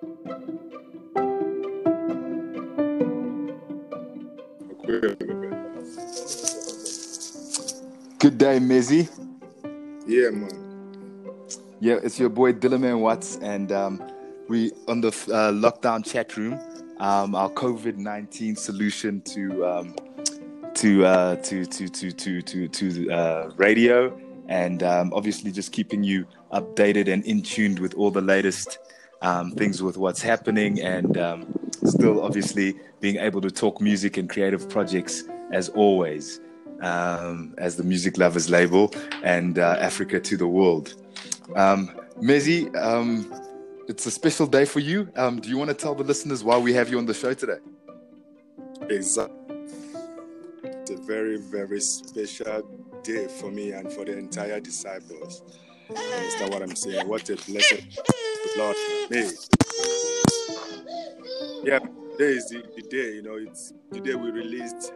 Good day, Mizzy. Yeah, man. Yeah, it's your boy Dillerman Watts, and um, we on the uh, lockdown chat room. Um, our COVID nineteen solution to um, to, uh, to to to to to to uh, radio, and um, obviously just keeping you updated and in tuned with all the latest um, things with what's happening, and um, still obviously being able to talk music and creative projects as always um, as the Music Lovers label and uh, Africa to the world. Um, Mezzy, um, it's a special day for you. Um, do you want to tell the listeners why we have you on the show today? It's a very, very special day for me and for the entire disciples. Understand what I'm saying? What a blessing the Lord made. Yeah, today is the, the day, you know, it's today we released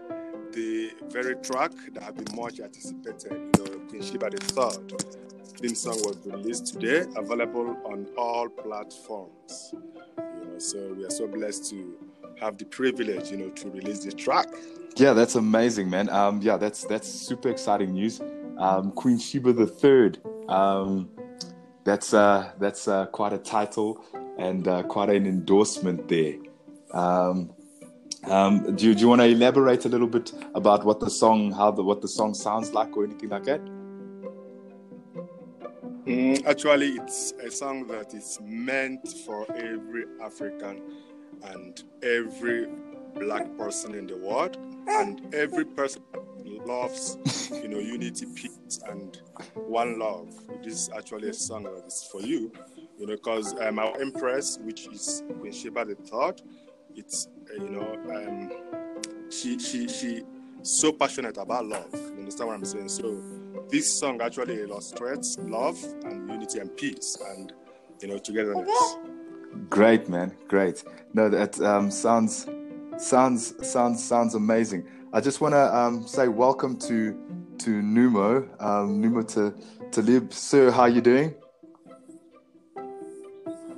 the very track that have been much anticipated, you know, Queen Sheba the Third. Theme song was released today, available on all platforms. You know, so we are so blessed to have the privilege, you know, to release the track. Yeah, that's amazing, man. Um, yeah, that's that's super exciting news. Um, Queen Sheba the Third. Um, that's uh, that's uh, quite a title and uh, quite an endorsement there. Um, um, do, you, you want to elaborate a little bit about what the song, how the what the song sounds like, or anything like that? Mm, actually, it's a song that is meant for every African and every black person in the world, and every person loves, you know, unity, peace, and one love. This is actually a song that is for you, you know, because um, our Empress, which is Queen Sheba the Third, it's uh, you know, um, she she she so passionate about love. You understand what I'm saying? So this song actually illustrates love and unity and peace and you know togetherness. Great, man. Great. No, that um, sounds sounds sounds sounds amazing. I just want to um, say welcome to to Numo, um, Numo to Talib. Sir, how are you doing?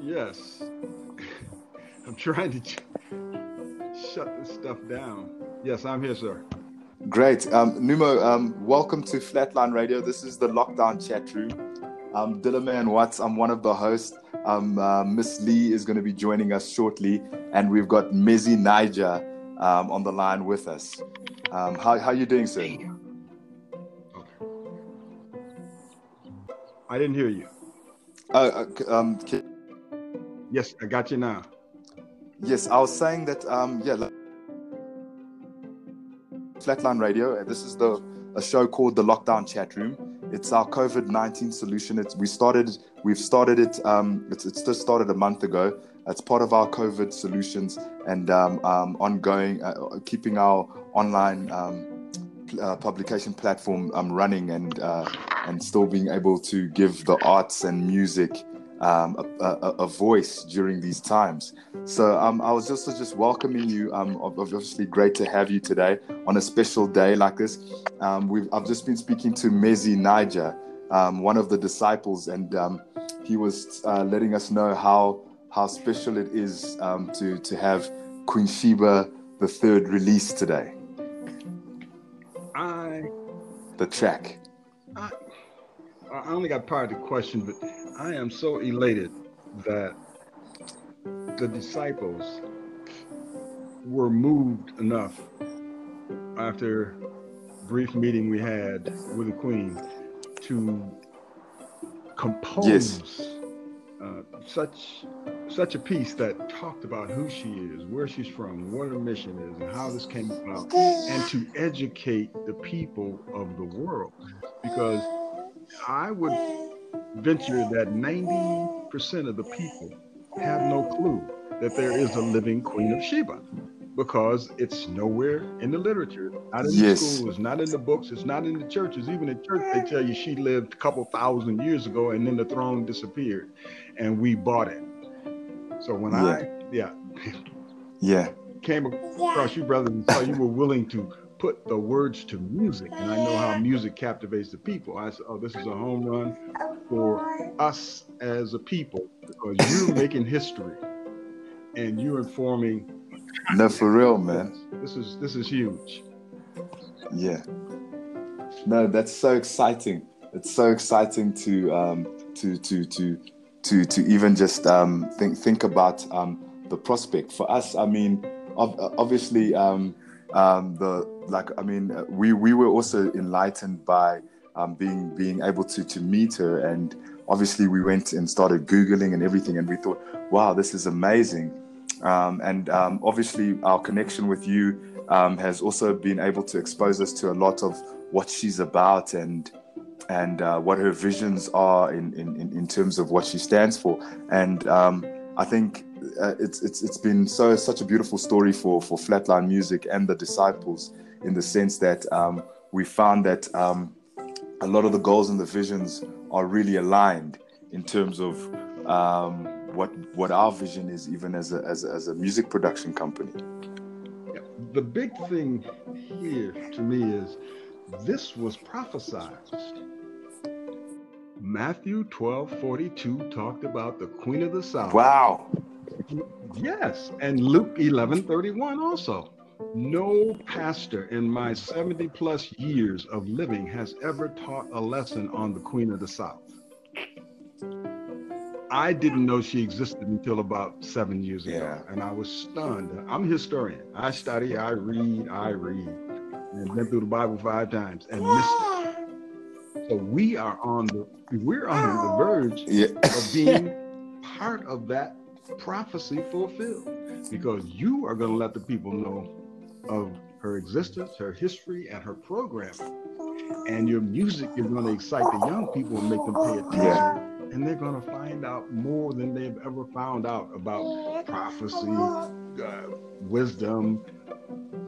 Yes, I'm trying to ch- shut this stuff down. Yes, I'm here, sir. Great. Um, Numo, um, welcome to Flatline Radio. This is the lockdown chat room. I'm Dillerman Watts. I'm one of the hosts. Um, uh, Miss Lee is going to be joining us shortly, and we've got Mizzy Niger um, on the line with us. Um, how how you doing, sir? Okay. I didn't hear you. Uh, uh, um, can- Yes, I got you now. yes, I was saying that. Um, yeah, like- Flatline Radio. This is the a show called the Lockdown Chat Room. It's our COVID nineteen solution. It's we started. We've started it. Um, it's it's just started a month ago. It's part of our COVID solutions and um, um, ongoing, uh, keeping our online um, uh, publication platform um, running and uh, and still being able to give the arts and music um, a, a, a voice during these times. So um, I was just just welcoming you. Um, obviously, great to have you today on a special day like this. Um, we've I've just been speaking to Mezi Niger, um, one of the disciples, and he was uh, letting us know how how special it is um, to to have Queen Sheba the third release today. I The track. I I only got part of the question, but I am so elated that the disciples were moved enough after brief meeting we had with the Queen to compose uh, such such a piece that talked about who she is, where she's from, what her mission is, and how this came about, and to educate the people of the world. Because I would venture that 90% of the people have no clue that there is a living Queen of Sheba because it's nowhere in the literature, not in Yes. the schools, not in the books, it's not in the churches. Even in church, they tell you she lived a couple thousand years ago and then the throne disappeared and we bought it. So when I, yeah, Yeah. came across you, brother, and saw you were willing to put the words to music, and I know how music captivates the people. I said, "Oh, this is a home run for us as a people because you're making history and you're informing. No, for real, man. This is this is huge. Yeah. No, that's so exciting. It's so exciting to um, to to to to to even just um, think think about um, the prospect for us. I mean, obviously, um, um, the like. I mean, we we were also enlightened by um, being being able to to meet her, and obviously we went and started googling and everything, and we thought, wow, this is amazing. Um, and obviously, our connection with you has also been able to expose us to a lot of what she's about and and uh, what her visions are in, in, in terms of what she stands for. And um, I think uh, it's, it's, it's been so such a beautiful story for, for Flatline Music and the disciples in the sense that um, we found that um, a lot of the goals and the visions are really aligned in terms of um, what what our vision is, even as a, as a, as a music production company. The big thing here to me is this was prophesied. Matthew 12 42 talked about the Queen of the South. Wow. Yes. And Luke 11 31 also. No pastor in my 70 plus years of living has ever taught a lesson on the Queen of the South. I didn't know she existed until about seven years ago, yeah. and I was stunned. I'm a historian. I study, I read, I read, and been through the Bible five times and missed it. So we are on the we're on the verge yeah. of being part of that prophecy fulfilled, because you are going to let the people know of her existence, her history, and her program. And your music is going to excite the young people and make them pay attention. Yeah. And they're going to find out more than they've ever found out about prophecy, uh, wisdom,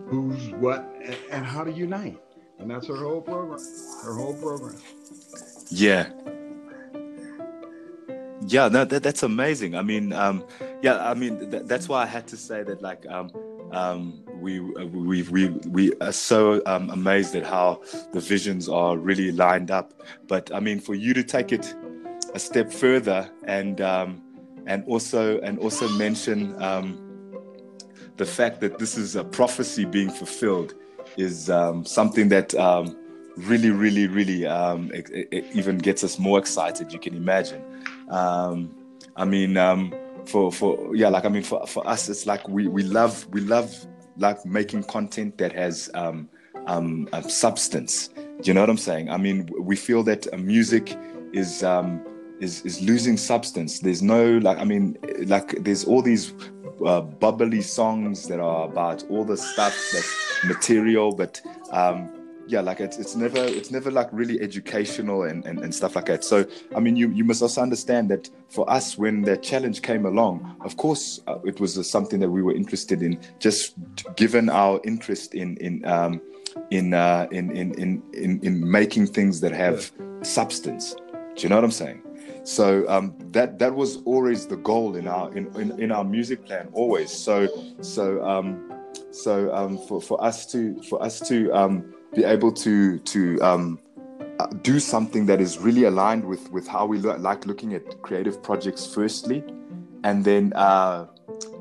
who's what, and, and how to unite. And that's her whole program. Her whole program. Yeah. Yeah, no, that, that's amazing. I mean, um, yeah, I mean, th- that's why I had to say that, like, um, um, we we we we are so um, amazed at how the visions are really lined up. But I mean, for you to take it a step further and um, and also and also mention um, the fact that this is a prophecy being fulfilled is um, something that um, really, really, really it, it even gets us more excited. You can imagine. I mean for for yeah like i mean for for us it's like we we love we love like making content that has um um, um substance do you know what i'm saying i mean we feel that uh, music is um is is losing substance there's no like i mean like there's all these uh, bubbly songs that are about all the stuff that's material but um yeah like it's it's never it's never like really educational and, and, and stuff like that. So i mean you you must also understand that for us when the challenge came along of course uh, it was uh, something that we were interested in just given our interest in in um in uh in in in in, in making things that have substance. Do you know what i'm saying so um, that that was always the goal in our in, in, in our music plan always so so um, so um, for, for us to for us to um, be able to to um, uh, do something that is really aligned with with how we lo- like looking at creative projects firstly and then uh,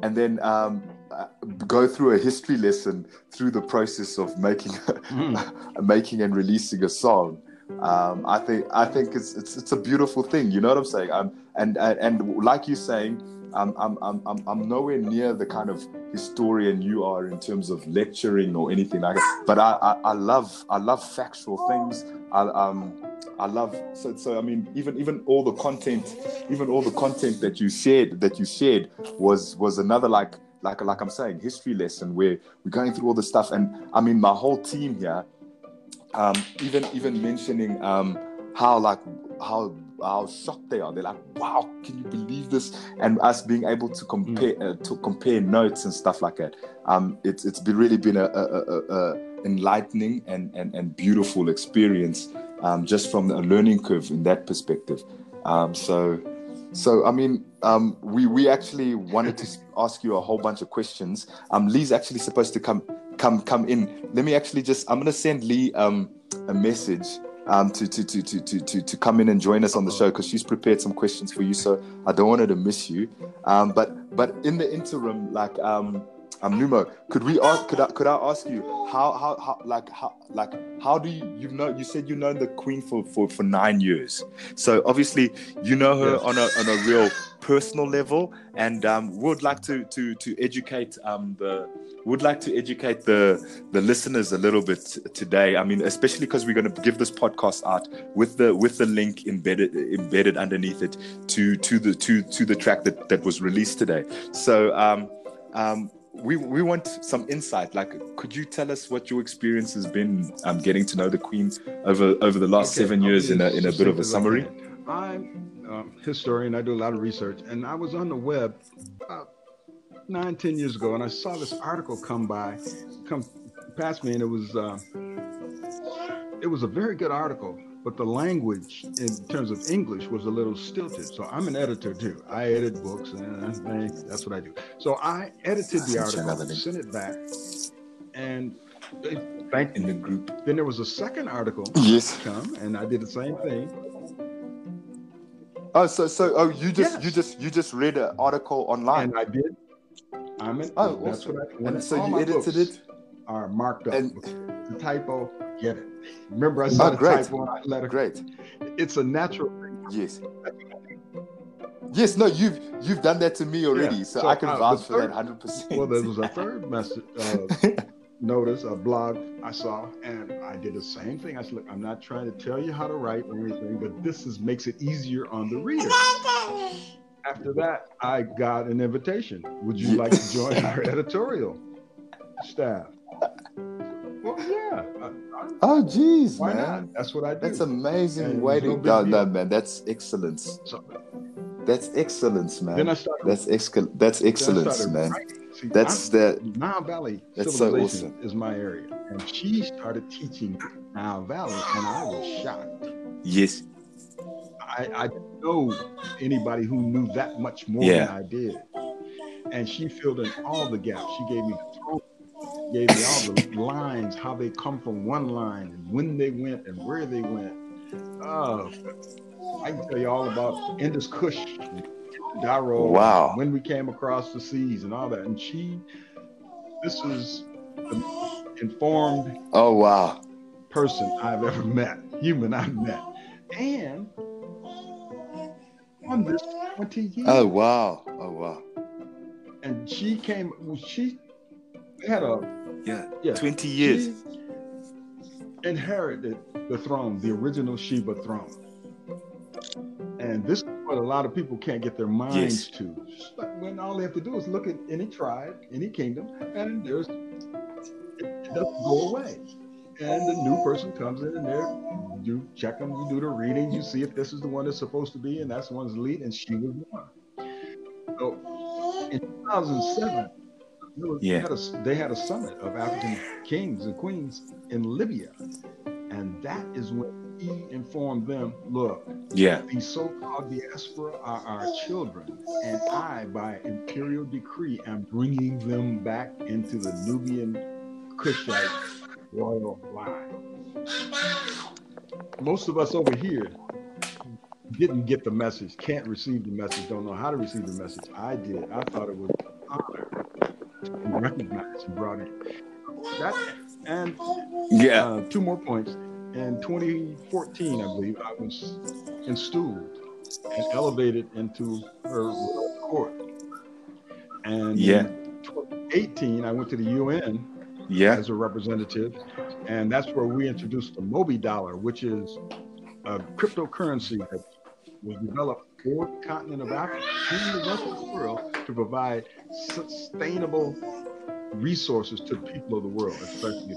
and then um, uh, go through a history lesson through the process of making mm. making and releasing a song um, I think I think it's, it's it's a beautiful thing you know what I'm saying um, and, and and like you're saying I'm, I'm, I'm, I'm nowhere near the kind of historian you are in terms of lecturing or anything like that. But I, I, I love I love factual things. I um I love so so I mean even even all the content even all the content that you shared that you shared was was another like like like I'm saying history lesson where we're going through all the stuff and I mean my whole team here um even even mentioning um how like how how shocked they are. They're like, "Wow, can you believe this?" And us being able to compare mm. uh, to compare notes and stuff like that. Um, it's it's been really been a, a, a, a enlightening and, and and beautiful experience. Um, just from a learning curve in that perspective. Um, so, so I mean, um, we we actually wanted to ask you a whole bunch of questions. Um, Lee's actually supposed to come come come in. Let me actually just I'm gonna send Lee um a message um, to, to, to, to, to, to come in and join us on the show because she's prepared some questions for you. So I don't want her to miss you. Um, but but in the interim, like um, um, Numo, could we ask? Could I could I ask you how how, how like how like how do you you know you said you know the Queen for for for nine years, so obviously you know her on a on a real personal level, and um, would like to to to educate um the would like to educate the the listeners a little bit today. I mean, especially because we're going to give this podcast out with the with the link embedded embedded underneath it to to the to to the track that that was released today. So um um we we want some insight. Like, could you tell us what your experience has been um, getting to know the Queen over over the last Okay, seven years in a in a bit of a succinct as I summary? I'm um, historian. I do a lot of research, and I was on the web about nine, ten years ago, and I saw this article come by, come past me, and it was uh, it was a very good article, but the language in terms of English was a little stilted. So I'm an editor too. I edit books, and I, that's what I do. So I edited the Sent you another article, sent it back, and it, In the group. then there was a second article Yes. come, and I did the same thing. Oh, so so oh, you just Yes. you just you just read an article online. And I did. I'm an, Oh, that's awesome. what I. And so you edited it? Are marked up. And- the typo, get it. Remember, I saw Oh, the great. typo on that letter. Great. It's a natural thing. Yes. Yes, no, you've you've done that to me already, Yeah, so, so, I can uh, vouch for that hundred percent. Well, there was a third message, uh, notice, a blog I saw, and I did the same thing. I said, "Look, I'm not trying to tell you how to write or anything, but this is makes it easier on the reader." After that, I got an invitation. Would you Yeah. like to join our editorial staff? Well, oh, yeah. I- I- Oh, geez, Why man. not? That's what I do. That's amazing And way it's to go, no, man. That's excellence. So That's excellence, man. then I started. That's excal- That's then I excellence, started man. writing. See, That's I'm- the Nile Valley That's so civilization awesome. is my area, and she started teaching Nile Valley, and I was shocked. yes, I, I didn't know anybody who knew that much more Yeah. than I did, and she filled in all the gaps. She gave me the tone, gave me all the lines, how they come from one line, and when they went, and where they went. Oh, I can tell you all about Indus Kush, Daro, Wow. when we came across the seas, and all that. And she, this is the informed Oh wow. person I've ever met, human I've met, and on this 20 years. Oh wow. Oh wow. And she came, Well, she had a, Yeah. yeah, Twenty years. she inherited the throne, the original Sheba throne. And this is what a lot of people can't get their minds to. Just When all they have to do is look at any tribe, any kingdom, and there's it, doesn't go away. And the new person comes in and there, you check them, you do the reading, you see if this is the one that's supposed to be, and that's the one's lead, and she was one. So in 2007, there was- Yeah. had a- they had a summit of African kings and queens in Libya. And that is when he informed them look, Yeah. the so called diaspora are our children. And I, by imperial decree, am bringing them back into the Nubian Kushite royal line. Most of us over here didn't get the message, can't receive the message, don't know how to receive the message. I did. I thought it was recognized and brought in. That and Yeah. uh, two more points. In 2014, I believe, I was installed and elevated into her court. And Yeah. in 2018, I went to the UN Yeah. as a representative, and that's where we introduced the Mobi dollar, which is a cryptocurrency that was developed for the continent of Africa and the rest of the world to provide sustainable resources to the people of the world, especially.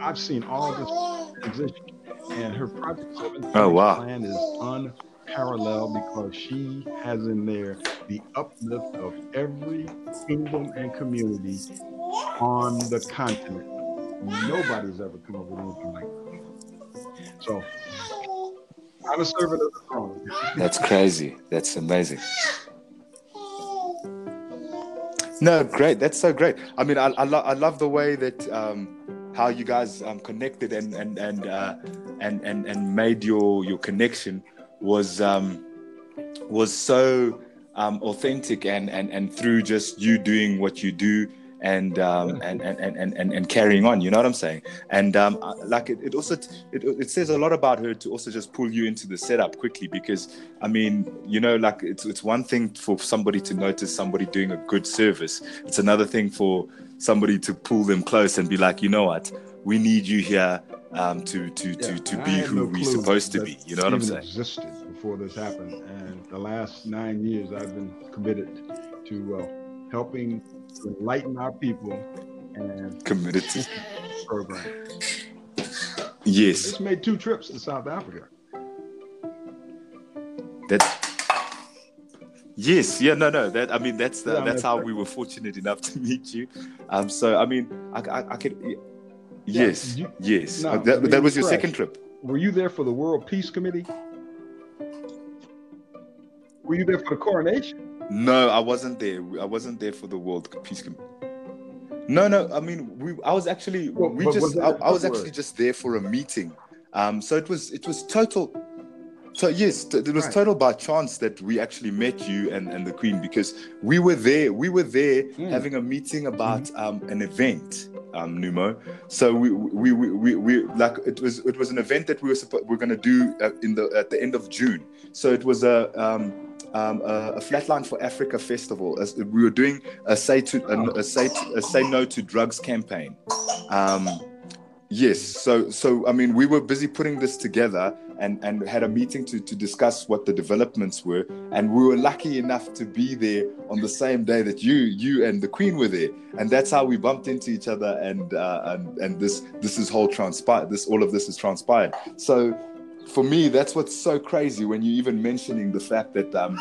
I've seen all this transition, and her Project 7 Oh, wow. plan is unparalleled because she has in there the uplift of every kingdom and community on the continent. Nobody's ever come up with anything like that. So I'm a servant of the throne. That's crazy. That's amazing. No, great. That's so great. I mean, I I, lo- I love the way that um, how you guys um, connected and and and uh, and and and made your your connection was um, was so um, authentic and, and and through just you doing what you do and um, and, and, and, and, and carrying on. You know what I'm saying? And um, uh, like it, it also it, it says a lot about her to also just pull you into the setup quickly because I mean you know like it's it's one thing for somebody to notice somebody doing a good service. It's another thing for somebody to pull them close and be like, you know what, we need you here um, to to yeah, to to be who no we're supposed to be. You know what I'm saying? Existed before this happened, and the last nine years I've been committed to uh, helping to enlighten our people and committed to program. Yes. Just made two trips to South Africa. That Yes, yeah, no, no. That I mean, that's the, yeah, that's how we were fortunate enough to meet you. Um, so I mean, I, I, I could, yes, you, yes. No, uh, that, that was your fresh. second trip. Were you there for the World Peace Committee? Were you there for the coronation? No, I wasn't there. I wasn't there for the World Peace Committee. No, no. I mean, we. I was actually. Well, we just. Was I, I, was actually just there for a meeting. Um. So it was. It was total. So yes, it was right. total by chance that we actually met you and, and the Queen because we were there. We were there mm. having a meeting about mm-hmm. um, an event, um, Numo. So we we, we we, we like it was it was an event that we were supposed we are going to do uh, in the at the end of June. So it was a um, um, a, a, Flatline for Africa festival. As we were doing a say to a, a say to, a say no to drugs campaign. Um, yes, so so I mean we were busy putting this together and and had a meeting to to discuss what the developments were, and we were lucky enough to be there on the same day that you you and the Queen were there, and that's how we bumped into each other, and uh, and and this this is whole transpired. This all of this has transpired. So for me, that's what's so crazy when you even mentioning the fact that um,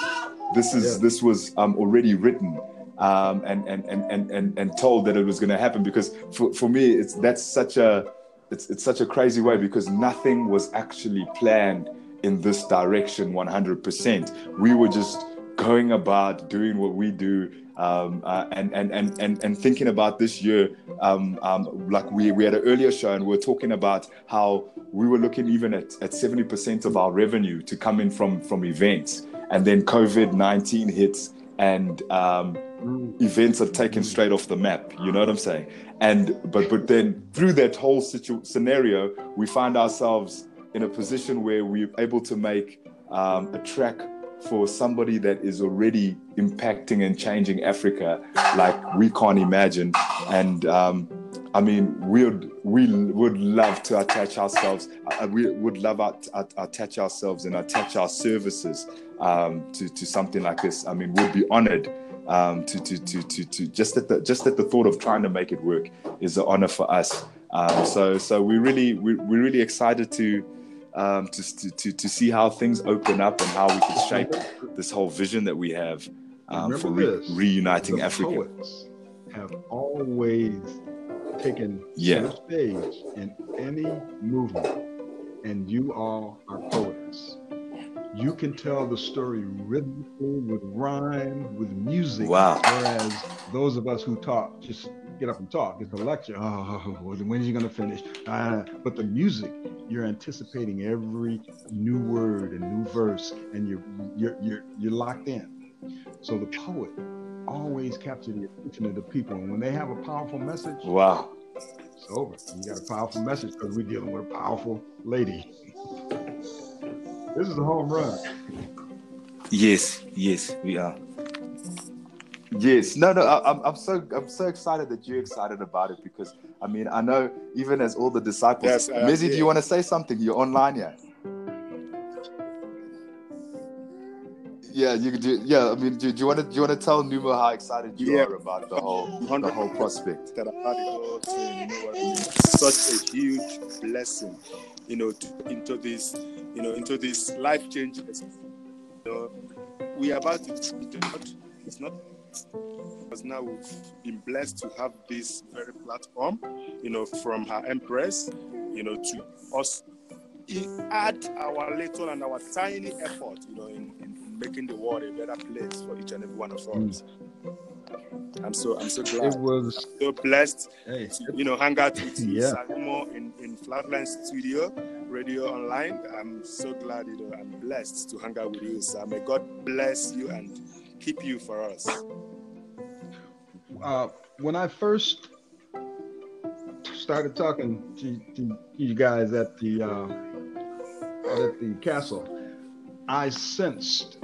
this is yeah. this was um, already written um, and, and, and and and and told that it was going to happen. Because for, for me, it's that's such a it's it's such a crazy way because nothing was actually planned in this direction 100%. We were just going about doing what we do um, uh, and, and, and, and, and thinking about this year, um, um, like we, we had an earlier show and we are talking about how we were looking even at, at 70% of our revenue to come in from, from events. And then COVID 19 hits and um, events are taken straight off the map. You know what I'm saying? And but but then through that whole situ- scenario, we find ourselves in a position where we're able to make um, a track for somebody that is already impacting and changing Africa like we can't imagine. And um, I mean, we would we would love to attach ourselves. Uh, we would love to attach ourselves and attach our services um, to to something like this. I mean, we'd be honored um, to, to to to to just at the just at the thought of trying to make it work is an honor for us. Um, so so we really we, we're really excited to um, to, to, to see how things open up and how we can shape this whole vision that we have um, for re- reuniting the Africa. Poets have always taken yeah. stage in any movement, and you all are poets. You can tell the story rhythmically with rhyme, with music. Wow. Whereas those of us who talk just get up and talk. It's a lecture. Oh, when is he going to finish? Uh, but the music, you're anticipating every new word and new verse, and you're you're you're you're locked in. So the poet always captures the attention of the people, and when they have a powerful message, wow, it's over. You got a powerful message because we're dealing with a powerful lady. This is a home run. Yes, yes, we are. Yes, no, no. I, am I'm so I'm so excited that you're excited about it because I mean I know even as all the disciples. Yes, uh, Mizzy, yeah. do you want to say something? You're online, yeah. Yeah, you could do. Yeah, I mean, do, do you want to do you want to tell Numo how excited you yeah. are about the whole the whole prospect? That about it you know what I mean? Such a huge blessing, you know, to, into this, you know, into this life changing. You know, we are about to. It's not because now we've been blessed to have this very platform, you know, from her empress, you know, to us add our little and our tiny effort, you know, in, in making the world a better place for each and every one of us. Mm. I'm so I'm so glad. It was I'm so blessed hey. to you know hang out with yeah. Salomo in in Flatline Studio, Radio Online. I'm so glad you know I'm blessed to hang out with you, sir. May God bless you and keep you for us? Uh, when I first started talking to, to you guys at the uh, at the castle, I sensed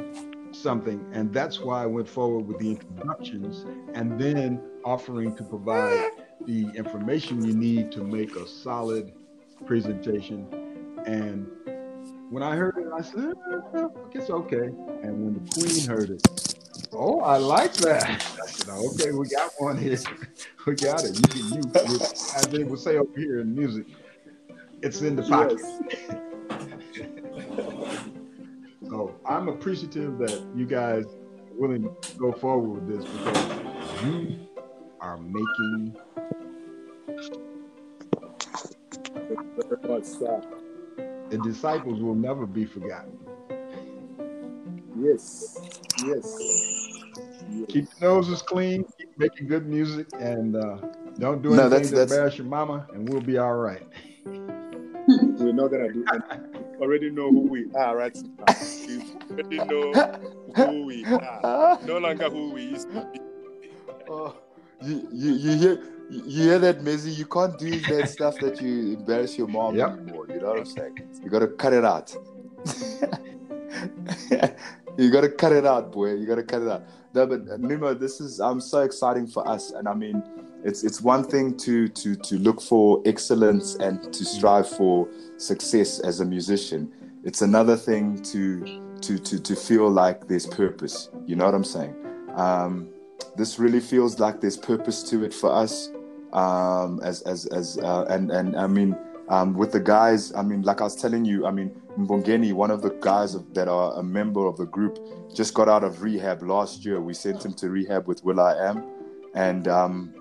something, and that's why I went forward with the introductions, and then offering to provide the information you need to make a solid presentation. And when I heard it, I said, eh, "It's okay." And when the Queen heard it, oh, I like that. I said, "Okay, we got one here. we got it." You can, you, as they would say over here in music, it's in the pocket. Yes. so I'm appreciative that you guys are willing to go forward with this because you are making the disciples will never be forgotten. Yes, yes. yes. Keep your noses clean, keep making good music, and uh, don't do anything no, that's, to that's... embarrass your mama, and we'll be all right. We're not gonna do already know who we are right now. We already know who we are. No longer who we used to be. Oh, you, you, you hear you hear that, Mizzy? You can't do that stuff that you embarrass your mom yep. anymore. You know what I'm saying? You gotta cut it out. you gotta cut it out, boy. You gotta cut it out. No, but uh, Mimo, this is I'm um, so exciting for us, and I mean, it's it's one thing to to to look for excellence and to strive for success as a musician. It's another thing to to to to feel like there's purpose. You know what I'm saying? Um, this really feels like there's purpose to it for us. Um, as as as uh, and and I mean um, with the guys, I mean, like I was telling you, I mean, Mbongeni, one of the guys that are a member of the group, just got out of rehab last year. We sent him to rehab with will.i.am, and um,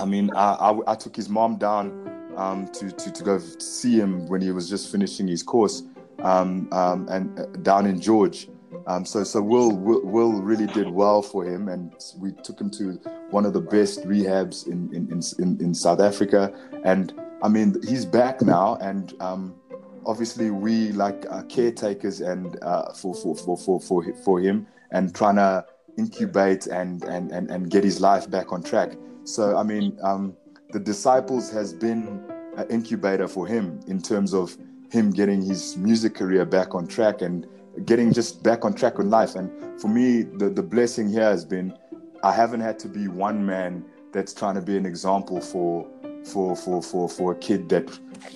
I mean, I, I, I, took his mom down um, to, to to go see him when he was just finishing his course, um, um, and uh, down in George. Um, so so Will, Will, Will really did well for him, and we took him to one of the best rehabs in in, in, in South Africa. And I mean, he's back now, and um, obviously we like uh, caretakers and uh, for, for, for for for for him, and trying to incubate and and and and get his life back on track. So I mean, um, the disciples has been an incubator for him in terms of him getting his music career back on track and getting just back on track with life. And for me, the, the blessing here has been I haven't had to be one man that's trying to be an example for for for for for a kid that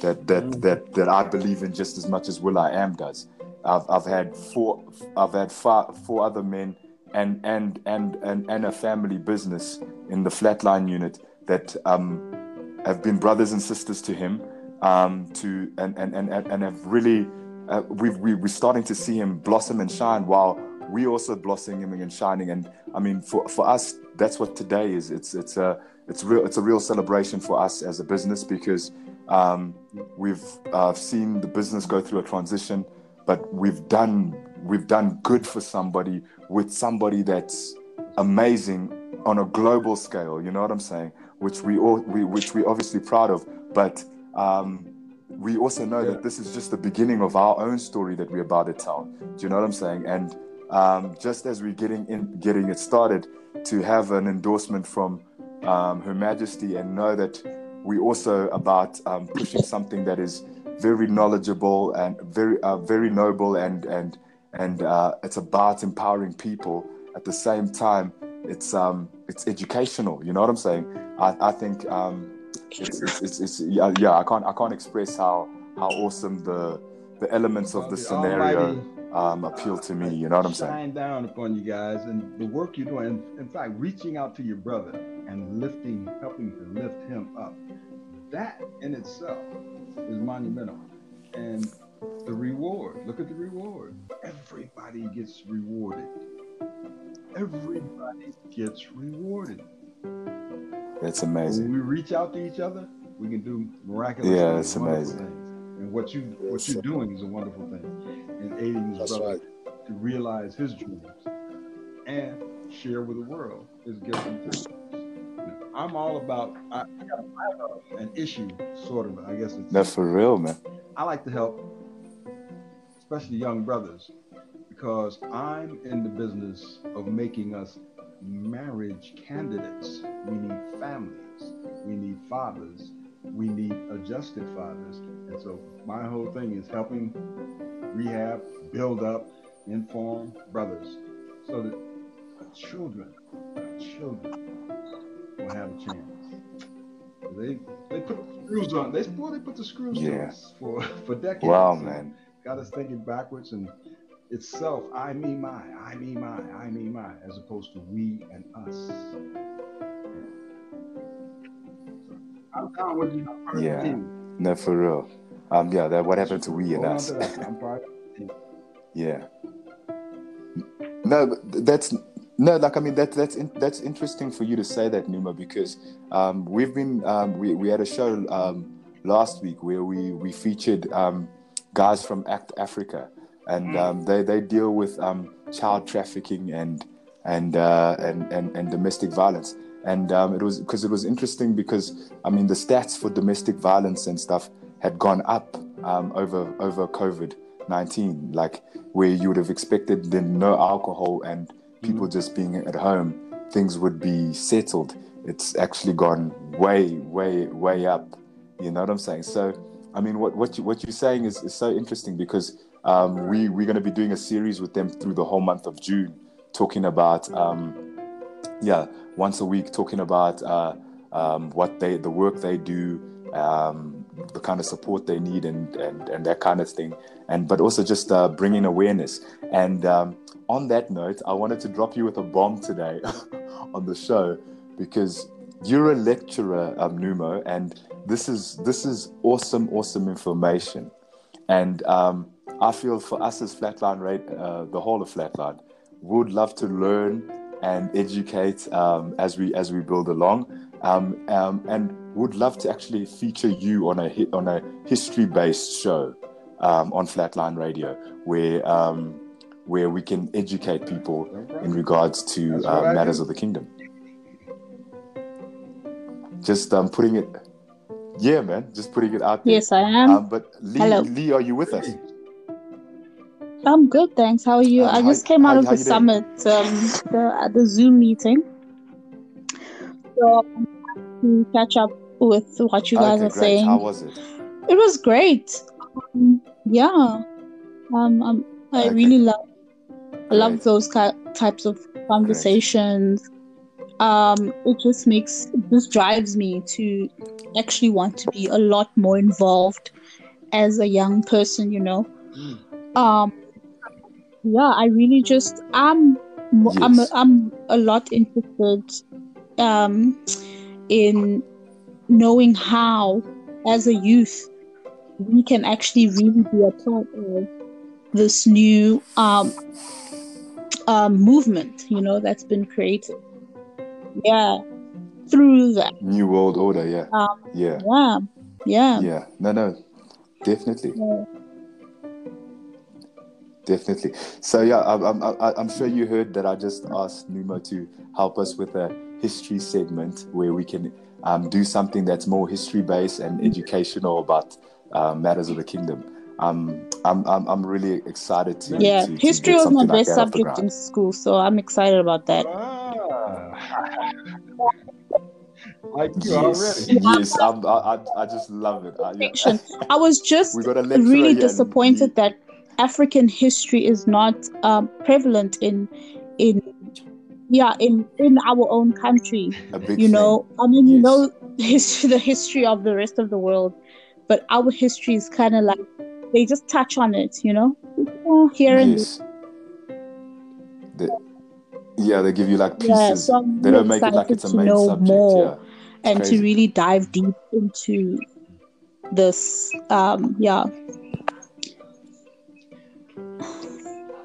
that that mm. that that I believe in just as much as will.i.am does. I've I've had four I've had four, four other men and and and and and a family business in the flatline unit that um, have been brothers and sisters to him um, to and and and and have really uh, we we we're starting to see him blossom and shine while we also blossoming and shining. And i mean for for us that's what today is. It's it's a it's real it's a real celebration for us as a business because um, we've uh, seen the business go through a transition but we've done we've done good for somebody with somebody that's amazing on a global scale you know what i'm saying? Which we all we which we're obviously proud of but um, we also know yeah. that this is just the beginning of our own story that we're about to tell. Do you know what I'm saying? And um, just as we're getting in, getting it started, to have an endorsement from um, Her Majesty and know that we also about um, pushing something that is very knowledgeable and very uh, very noble and and and uh, it's about empowering people. At the same time, it's um, it's educational. You know what I'm saying? I, I think um, it's, it's, it's, it's, yeah, yeah, I can't I can't express how how awesome the the elements of the scenario um, appeal to me. You know what I'm saying? Shine down upon you guys and the work you're doing. In fact, reaching out to your brother and lifting, helping to lift him up. That in itself is monumental. And the reward. Look at the reward. Everybody gets rewarded. Everybody gets rewarded. It's amazing. When we reach out to each other, we can do miraculous yeah, it's amazing. Things. And what you what you're doing is a wonderful thing. And aiding his brother right. to realize his dreams and share with the world his gifts and talents. I'm all about I, I got an issue, sort of. I guess it's that's for real, man. I like to help, especially young brothers, because I'm in the business of making us marriage candidates. We need families, we need fathers, we need adjusted fathers. And so my whole thing is helping rehab, build up, inform brothers so that children, children will have a chance. They they put the screws on. They boy, they put the screws on us for for decades. Wow, man. Got us thinking backwards and it's self, I, me, my, I, me, my, I, me, my, as opposed to we and us. I'm down with you. I'm part of the Yeah. team. No, for real. Um, yeah, that what happened to we and Hold us. that. I'm part of the team. Yeah. No, that's no, like I mean that that's in, that's interesting for you to say that, Numa, because um, we've been um, we we had a show um, last week where we we featured um, guys from Act Africa, and um, they they deal with um, child trafficking and and, uh, and and and domestic violence. And um, it was because it was interesting because I mean the stats for domestic violence and stuff had gone up um, over over COVID nineteen, like where you would have expected then no alcohol and people just being at home, things would be settled. It's actually gone way, way, way up. You know what I'm saying? So, I mean, what what you what you're saying is, is so interesting because um, we we're going to be doing a series with them through the whole month of June, talking about um, yeah, once a week, talking about uh, um, what they the work they do, um, the kind of support they need, and and and that kind of thing, and but also just uh, bringing awareness. And um, on that note, I wanted to drop you with a bomb today on the show because you're a lecturer, um, Numo, and this is this is awesome, awesome information. And um, I feel for us as Flatline, Ra- uh, the whole of Flatline, would love to learn and educate um, as we as we build along, um, um, and would love to actually feature you on a hi- on a history based show um, on Flatline Radio, where um, where we can educate people in regards to uh, matters do. of the kingdom. Just um, putting it, yeah, man, just putting it out there. Yes, I am. Um, but Lee, Hello. Lee, are you with us? I'm good, thanks. How are you? Um, I just came out how- of how the summit, um, the, at the Zoom meeting. So to catch up with what you guys okay, are great. saying. How was it? It was great. Um, yeah, um, um, I Okay. really love I love those ki- types of conversations. Um, it just makes just drives me to actually want to be a lot more involved as a young person. You know, um, yeah, I really just I'm mo- I'm Yes. I'm a lot interested um, in knowing how, as a youth, we can actually really be a part of this new um, um, movement, you know, that's been created. Yeah, through that. New World Order, yeah, Um, yeah, yeah, yeah. yeah. No, no, definitely, yeah. Definitely. So yeah, I'm, I'm, I- I'm sure you heard that I just asked Numa to help us with a history segment where we can um, do something that's more history based and educational about uh, matters of the kingdom. Um, I'm, I'm, I'm really excited to. Yeah, to- to history get was my something like best that off the subject in school, so I'm excited about that. Ah. like you Yes, already. yes, I'm, I, I, I just love it. I, yeah. I was just we got a lecturer really disappointed Lee. that African history is not um, prevalent in in yeah in in our own country. You thing. know, I mean, you know his, the history of the rest of the world, but our history is kind of like they just touch on it. You know, Oh, here and Yes. The, yeah, they give you like yeah. pieces. So they don't make it like it's a main subject. more Yeah. and crazy. to really dive deep into this. Um, yeah.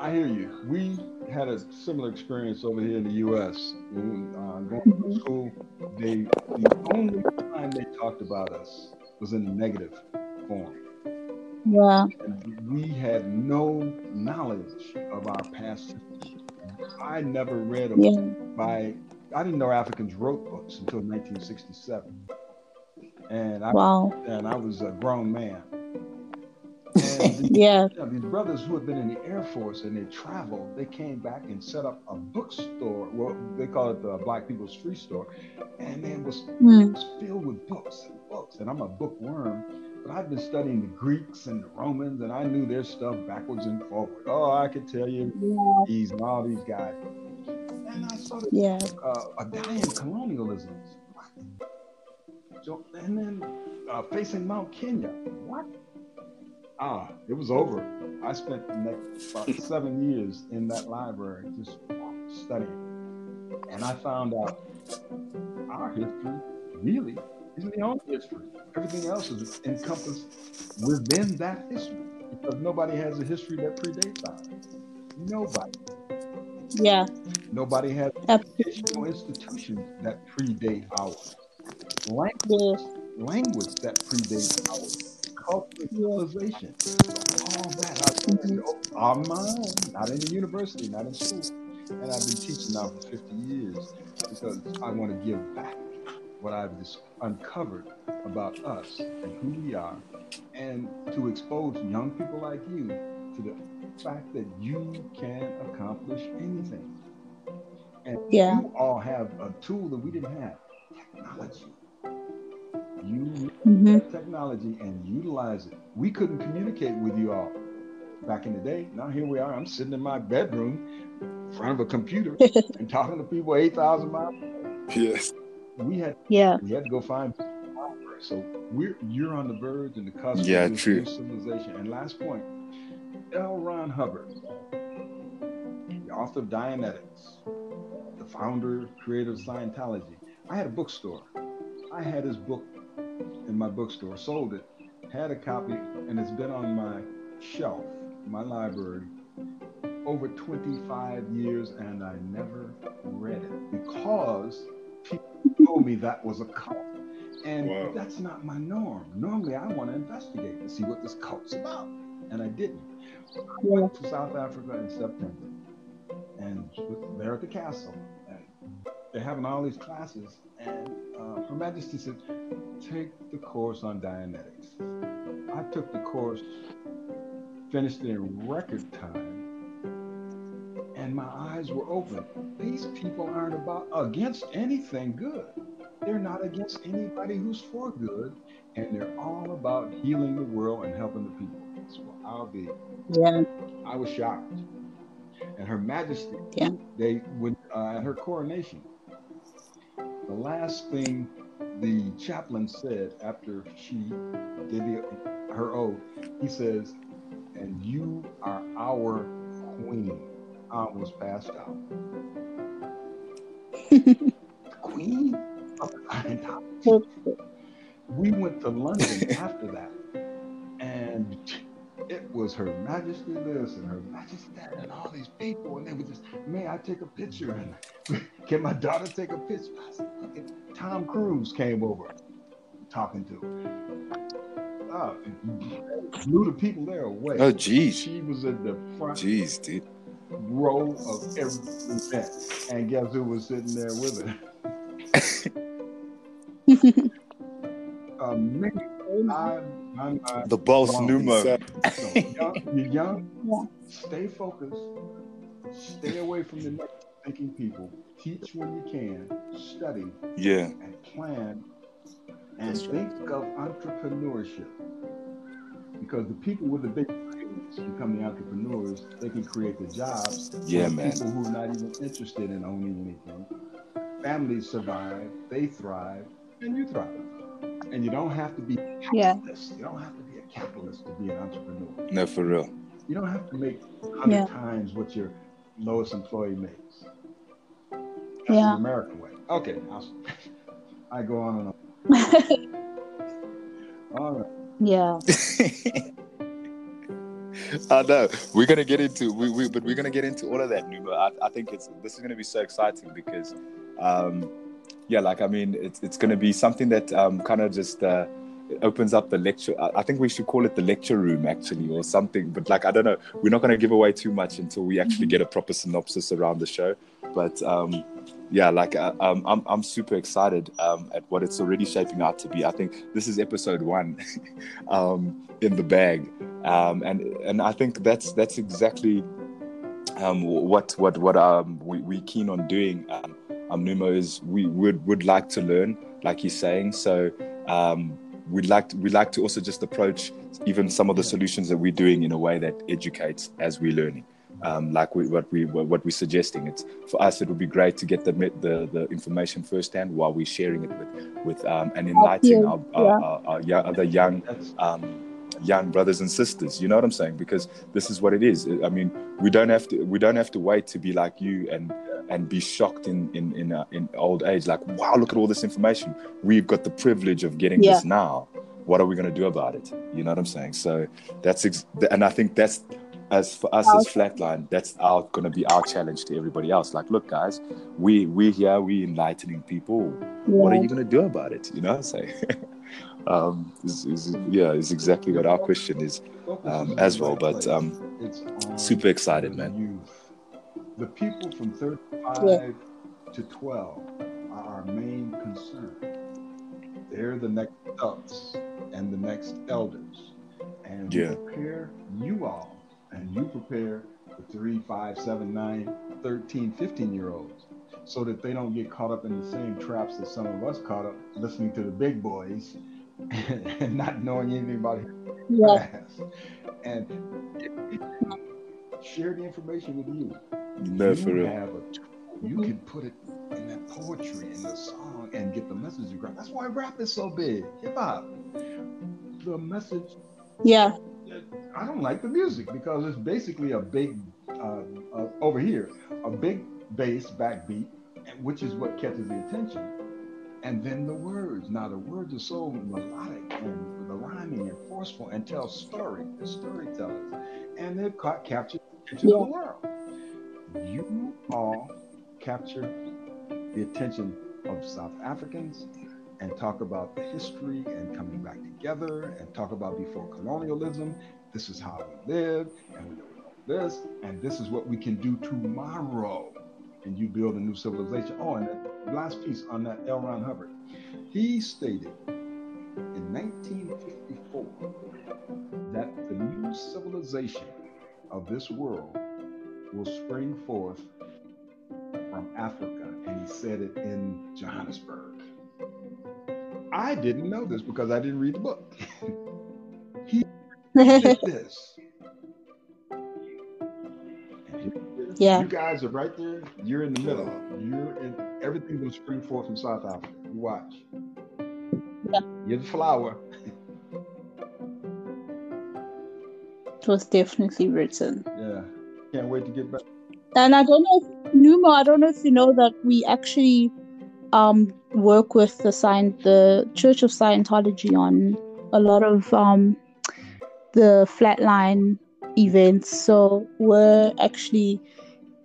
I hear you. We had a similar experience over here in the U.S. When we, uh, going to school, they the only time they talked about us was in a negative form, Yeah. and we had no knowledge of our past. I never read a Yeah. by. I didn't know Africans wrote books until 1967, and I Wow. and I was a grown man. And Yeah. yeah, these brothers who had been in the Air Force and they traveled, they came back and set up a bookstore. Well, they call it the Black People's Free Store, and it was, Mm. was filled with books and books. And I'm a bookworm, but I've been studying the Greeks and the Romans, and I knew their stuff backwards and forward. Oh, I could tell you Yeah. these and all these guys. And I saw this Yeah. uh, Italian colonialism. What? So, and then uh, facing Mount Kenya. What? Ah, it was over. I spent the next about seven years in that library just studying. And I found out our history really isn't the only history. Everything else is encompassed within that history because nobody has a history that predates ours. Nobody. Yeah. Nobody has Absolutely. educational institutions that predate ours. Language, Yes. language that predates ours. Culture, civilization. All that. I my own, not in the university, not in school. And I've been teaching now for 50 years because I want to give back what I've just uncovered about us and who we are, and to expose young people like you to the fact that you can accomplish anything. And Yeah. you all have a tool that we didn't have technology. You hmm technology and utilize it. We couldn't communicate with you all back in the day. Now here we are. I'm sitting in my bedroom in front of a computer and talking to people 8,000 miles. Away. Yes. We had Yeah. we had to go find so we're you're on the verge and the cusp Yeah, of true. new civilization. And last point, L. Ron Hubbard, the author of Dianetics, the founder, creator of Scientology. I had a bookstore. I had his book in my bookstore, sold it, had a copy, and it's been on my shelf, my library, over 25 years, and I never read it because people told me that was a cult. And Wow. that's not my norm. Normally, I want to investigate to see what this cult's about, and I didn't. I went to South Africa in September, and there at the castle, and they're having all these classes, and uh, Her Majesty said, "Take the course on Dianetics." I took the course, finished it in record time, and my eyes were open. These people aren't about against anything good. They're not against anybody who's for good, and they're all about healing the world and helping the people. So I'll be. Yeah. I was shocked. And Her Majesty, Yeah. they would uh, at her coronation. The last thing the chaplain said after she did the, her oath, he says, "And you are our queen." I was passed out. queen. We went to London after that, and it was Her Majesty this and Her Majesty that, and all these people, and they were just, "May I take a picture?" And can my daughter take a picture? I said, "Fucking Tom Cruise came over, talking to. Her. Oh, it blew the people there away. Oh, geez. She was at the front Jeez, dude. row of every event, and guess who was sitting there with her? Um, me, I, I'm The boss Wow. Numo. So, young, you're young, stay focused, stay away from the negative thinking people, teach when you can, study Yeah. and plan, and That's right. think of entrepreneurship. Because the people with the big brains become the entrepreneurs, they can create the jobs. Yeah, for man. People who are not even interested in owning anything. Families survive, they thrive, and you thrive. And you don't have to be a Yeah. capitalist. You don't have to be a capitalist to be an entrepreneur. No, for real. You don't have to make hundred Yeah. times what your lowest employee makes. That's Yeah. the American way. Okay, I'll, I go on and on. All right. yeah. I know we're gonna get into we, we but we're gonna get into all of that, Numa. I, I think it's this is gonna be so exciting because, um, yeah, like I mean, it's it's gonna be something that um kind of just uh, opens up the lecture. I, think we should call it the lecture room actually, or something. But like I don't know, we're not going to give away too much until we actually get a proper synopsis around the show. But um, yeah, like uh, um, I'm I'm super excited um, at what it's already shaping out to be. I think this is episode one um, in the bag, um, and and I think that's that's exactly um, what what what um, we we keen on doing. Um, Numo is we would would like to learn, like he's saying. So um, we'd like to, we'd like to also just approach even some of the solutions that we're doing in a way that educates as we're learning. Um, like we, what we what we're suggesting. It's for us. It would be great to get the the, the information firsthand while we're sharing it with with um, and enlightening our, our, our, our, our other young um, young brothers and sisters. You know what I'm saying? Because this is what it is. I mean, we don't have to we don't have to wait to be like you and and be shocked in in in, uh, in old age. Like, wow, look at all this information. We've got the privilege of getting Yeah. this now. What are we going to do about it? You know what I'm saying? So that's ex- and I think that's as for us as flatline that's our going to be our challenge to everybody else like look guys we we here we enlightening people what are you going to do about it you know so um is, is yeah is exactly what our question is um, as well, but, um, super excited, man. The people from 35 Yeah. to 12 are our main concern. They're the next adults and the next elders. And we Yeah. prepare you all, and you prepare the 3, 5, 7, 9, 13, 15 year olds so that they don't get caught up in the same traps that some of us caught up listening to the big boys and not knowing anything about Yeah. past. And share the information with you. no you for real have a. You can put it in that poetry, in the song, and get the message across. That's why rap is so big. Hip hop. The message. Yeah. I don't like the music because it's basically a big, uh, uh, over here, a big bass backbeat, and- which is what catches the attention. And then the words. Now the words are so melodic and the rhyming and forceful and tell story. The storytellers, and they've caught captured the attention of the world. You all capture the attention of South Africans and talk about the history and coming back together and talk about before colonialism. This is how we lived and we know this, and this is what we can do tomorrow. And you build a new civilization. Oh, and the last piece on that L. Ron Hubbard. He stated in 1954 that the new civilization of this world will spring forth from Africa, and he said it in Johannesburg. I didn't know this because I didn't read the book. he did this. Yeah. You guys are right there. You're in the middle. You're in everything will spring forth from South Africa. You watch. Yeah. You're the flower. It was definitely written. Yeah. Can't wait to get back. And I don't know if Numa, I don't know if you know that we actually um work with the sign the Church of Scientology on a lot of um the flatline events. So we're actually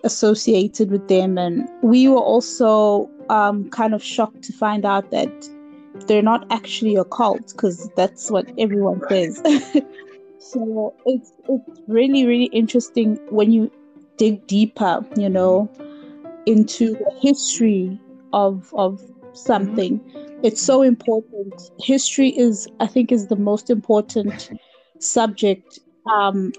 associated with them and we were also um kind of shocked to find out that they're not actually a cult because that's what everyone says. so it's it's really really interesting when you dig deeper, you know, into the history of of something. It's so important. History is, I think, is the most important subject. Um,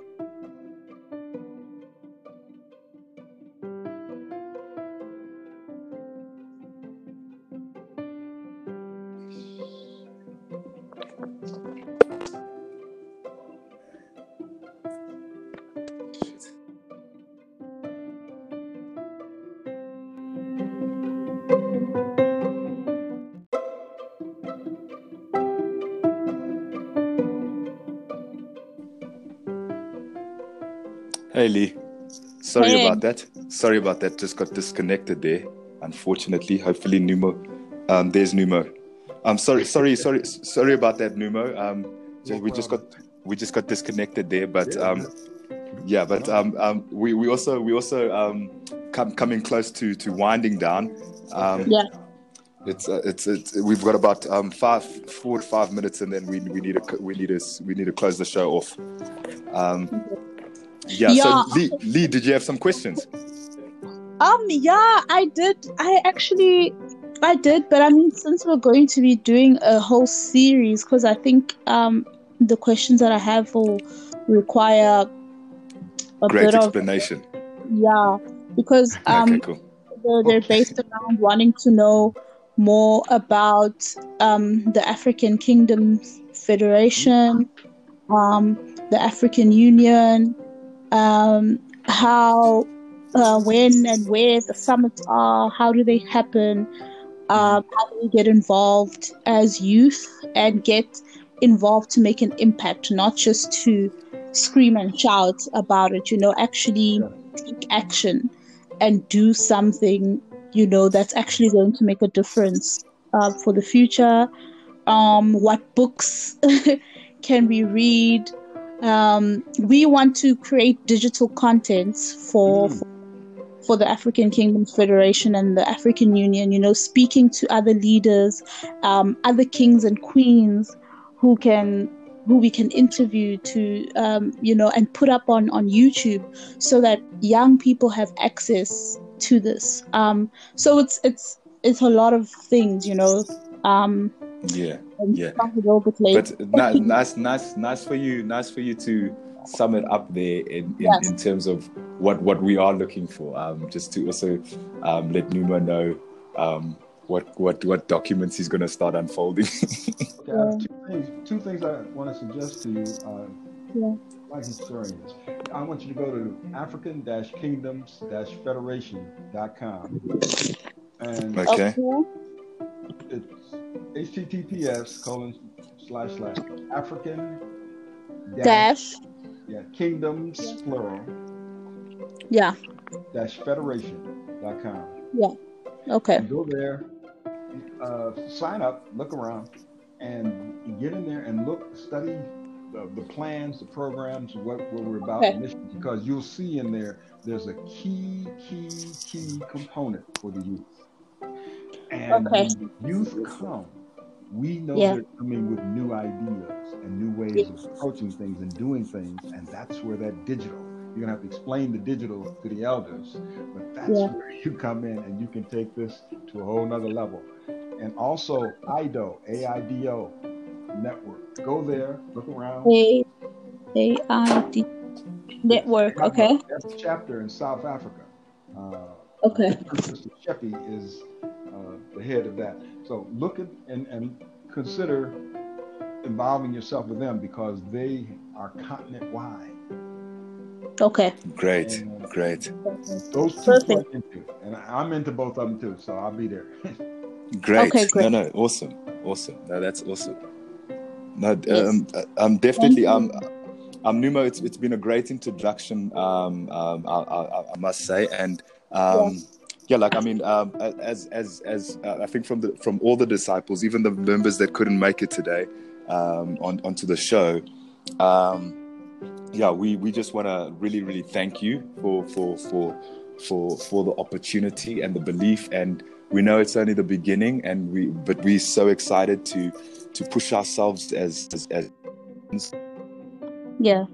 Hey Lee, sorry Hey. about that. Sorry about that. Just got disconnected there. Unfortunately, hopefully Numo. Um, there's Numo. I'm sorry, sorry, sorry, sorry about that, Numo. Um, No we just got we just got disconnected there, but Yeah, um, yeah, but um, um, we we also we also um come coming close to to winding down. Um, Yeah. It's uh, it's it's we've got about um five four to five minutes, and then we we need to we need to we need to close the show off. Um, yeah. Yeah. So Lee, Lee, did you have some questions? Um, yeah, I did. I actually, I did. But I mean, since we're going to be doing a whole series, because I think um the questions that I have will require a Great bit of explanation. yeah, because um okay, cool. they're, they're based around wanting to know more about um, the African Kingdoms Federation, um, the African Union, um, how, uh, when, and where the summits are, how do they happen, um, how do we get involved as youth and get involved to make an impact, not just to scream and shout about it, you know, actually take action and do something you know that's actually going to make a difference uh, for the future. Um, what books can we read um, we want to create digital contents for, Mm. for for the African Kingdoms Federation and the African Union, you know, speaking to other leaders, um, other kings and queens who can who we can interview to um, you know and put up on on YouTube so that young people have access to this. Um, so it's it's it's a lot of things, you know. Um, Yeah. And Yeah. start a little bit late. But ni- nice, nice, nice for you. Nice for you to sum it up there in, in, Yes. in terms of what what we are looking for. Um, just to also um, let Numa know um, what what what documents he's going to start unfolding. Okay, I have two things. Two things I want to suggest to you, uh, Yeah. like historians. I want you to go to African-Kingdoms-Federation.com, and okay. it's HTTPS colon slash slash African Dash. yeah Kingdoms plural Yeah. dash Federation.com. Yeah okay. And go there, uh, sign up, look around, and get in there and look, study the, the plans, the programs, what, what we're about, Okay. missions, because you'll see in there there's a key, key, key component for the youth. And Okay. youth come, we know Yeah. they're coming with new ideas and new ways of approaching things and doing things, and that's where that digital. You're gonna have to explain the digital to the elders, but that's Yeah. where you come in and you can take this to a whole nother level. And also IDO, AIDO network. Go there, look around. A A I D network. Okay. That's a chapter in South Africa. Uh, Okay. Sheppy is the head of that. So look at and, and consider involving yourself with them because they are continent wide. Okay. Great, great, Those two Perfect. play into, and I'm into both of them too. So I'll be there. great. Okay, great. No, no, awesome, awesome. No, that's awesome. No, Yes. um, uh, um, definitely. Thank Um, um, Numa, it's it's been a great introduction. Um, um, I, I, I must say, and um, yeah, like I mean, um, as as as uh, I think from the from all the disciples, even the members that couldn't make it today, um, on onto the show, um, yeah, we we just want to really really thank you for for for for for the opportunity and the belief and we know it's only the beginning and we but we're so excited to to push ourselves as as, as Yeah.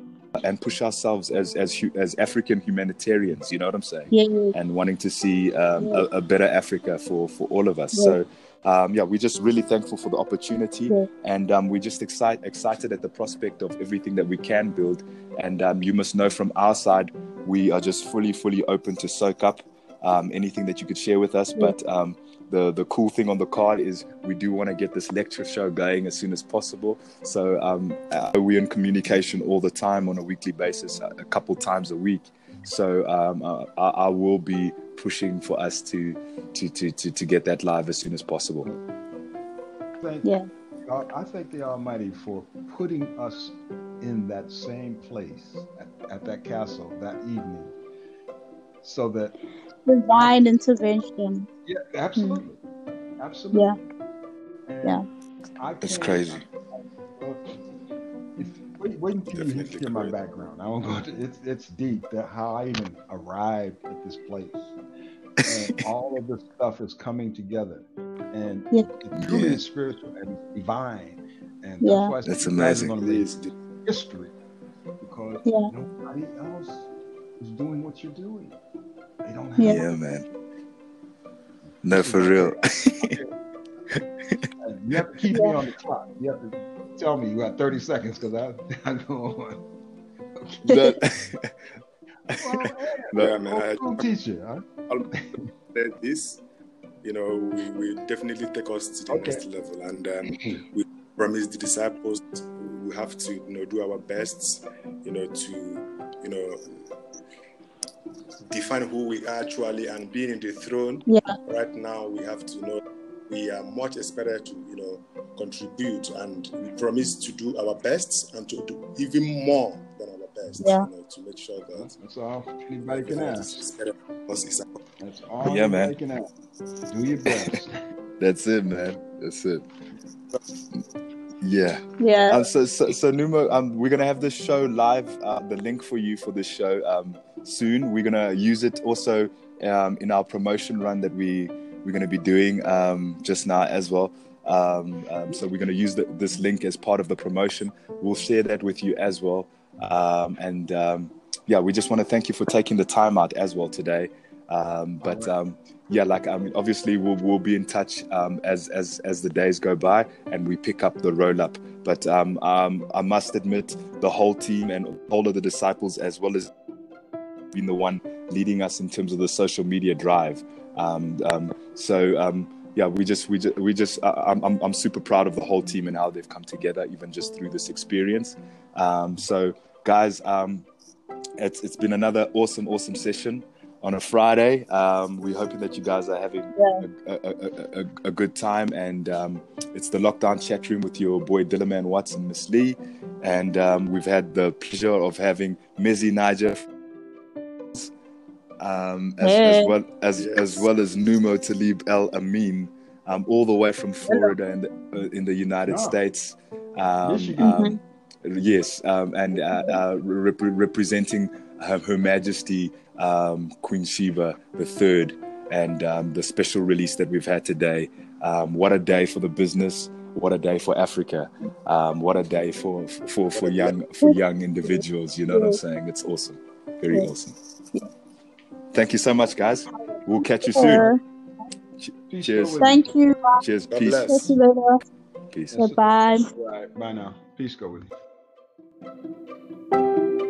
And push ourselves as as as African humanitarians you know what I'm saying Yeah. yeah. and wanting to see um, a, a better Africa for for all of us Yeah. so um, yeah, we're just really thankful for the opportunity, Yeah. and um, we're just excited excited at the prospect of everything that we can build. And um, you must know from our side, we are just fully, fully open to soak up um, anything that you could share with us. But um, the the cool thing on the card is we do want to get this lecture show going as soon as possible. So um, uh, we're in communication all the time on a weekly basis, a a couple times a week. So um, uh, I, I will be pushing for us to, to to to to get that live as soon as possible. Thank, Yeah. God- I thank the Almighty for putting us in that same place at, at that castle that evening, so that Divine intervention. Yeah, hmm. absolutely, absolutely. Yeah. And Yeah. I It's can't- crazy. If, wait, wait until you Definitely hear my background. I won't go to, it's it's deep that how I even arrived at this place, and all of this stuff is coming together. and Yeah. it truly Yeah. is spiritual and divine. And Yeah. that's why That's you guys are amazing. going to make history because Yeah. nobody else is doing what you're doing. They don't have Yeah. Yeah, man. No, for real. You have to keep me on the clock. You have to tell me you got 30 seconds because I, I go on. Okay. That- Well, Yeah, man. I'm I- school teacher. Huh? this, you know, we will definitely take us to the Okay. next level. And um, we promise the disciples we have to, you know, do our best, you know, to, you know, define who we are actually and being in the throne. Yeah. Right now, we have to know we are much expected to, you know, contribute, and we promise to do our best and to do even more than our best, Yeah. you know, to make sure that That's all anybody can everything ask. is expected of us is That's all Yeah, man. can ask. Do your best. That's it, man. That's it. Yeah. Yeah. Um, so, so, so Numo, um, we're gonna have this show live. Uh, the link for you for this show um, soon. We're gonna use it also um, in our promotion run that we we're gonna be doing um, just now as well. Um, um, so we're gonna use the, this link as part of the promotion. We'll share that with you as well. Um, and um, yeah, we just want to thank you for taking the time out as well today. Um, but um, yeah, like I mean, obviously we'll we'll be in touch um, as as as the days go by and we pick up the roll up. But um, um, I must admit, the whole team and all of the disciples, as well as being the one leading us in terms of the social media drive. Um, um, so um, yeah, we just we just we just uh, I'm I'm I'm super proud of the whole team and how they've come together, even just through this experience. Um, so guys, um, it's it's been another awesome awesome session on a Friday. Um, we're hoping that you guys are having a, a, a, a, a good time. And um, it's the lockdown chat room with your boy Dillaman Watson, Miss Lee. And um, we've had the pleasure of having Mizzy Niger um, as, Hey. as well as Yes. as well as Numo Talib El Amin, um, all the way from Florida in the, uh, in the United Yeah. States. Um, um, yes, um, and uh, uh, rep- representing her, Her Majesty um, Queen Sheba the Third, and um, the special release that we've had today. Um, what a day for the business! What a day for Africa! Um, what a day for for for young for young individuals. You know what I'm saying? It's awesome, very awesome. Thank you so much, guys. We'll catch you soon. Peace Cheers. go thank you. Cheers. God Peace. bless. You later. Peace. you. Bye. All right, bye now. Peace go with you.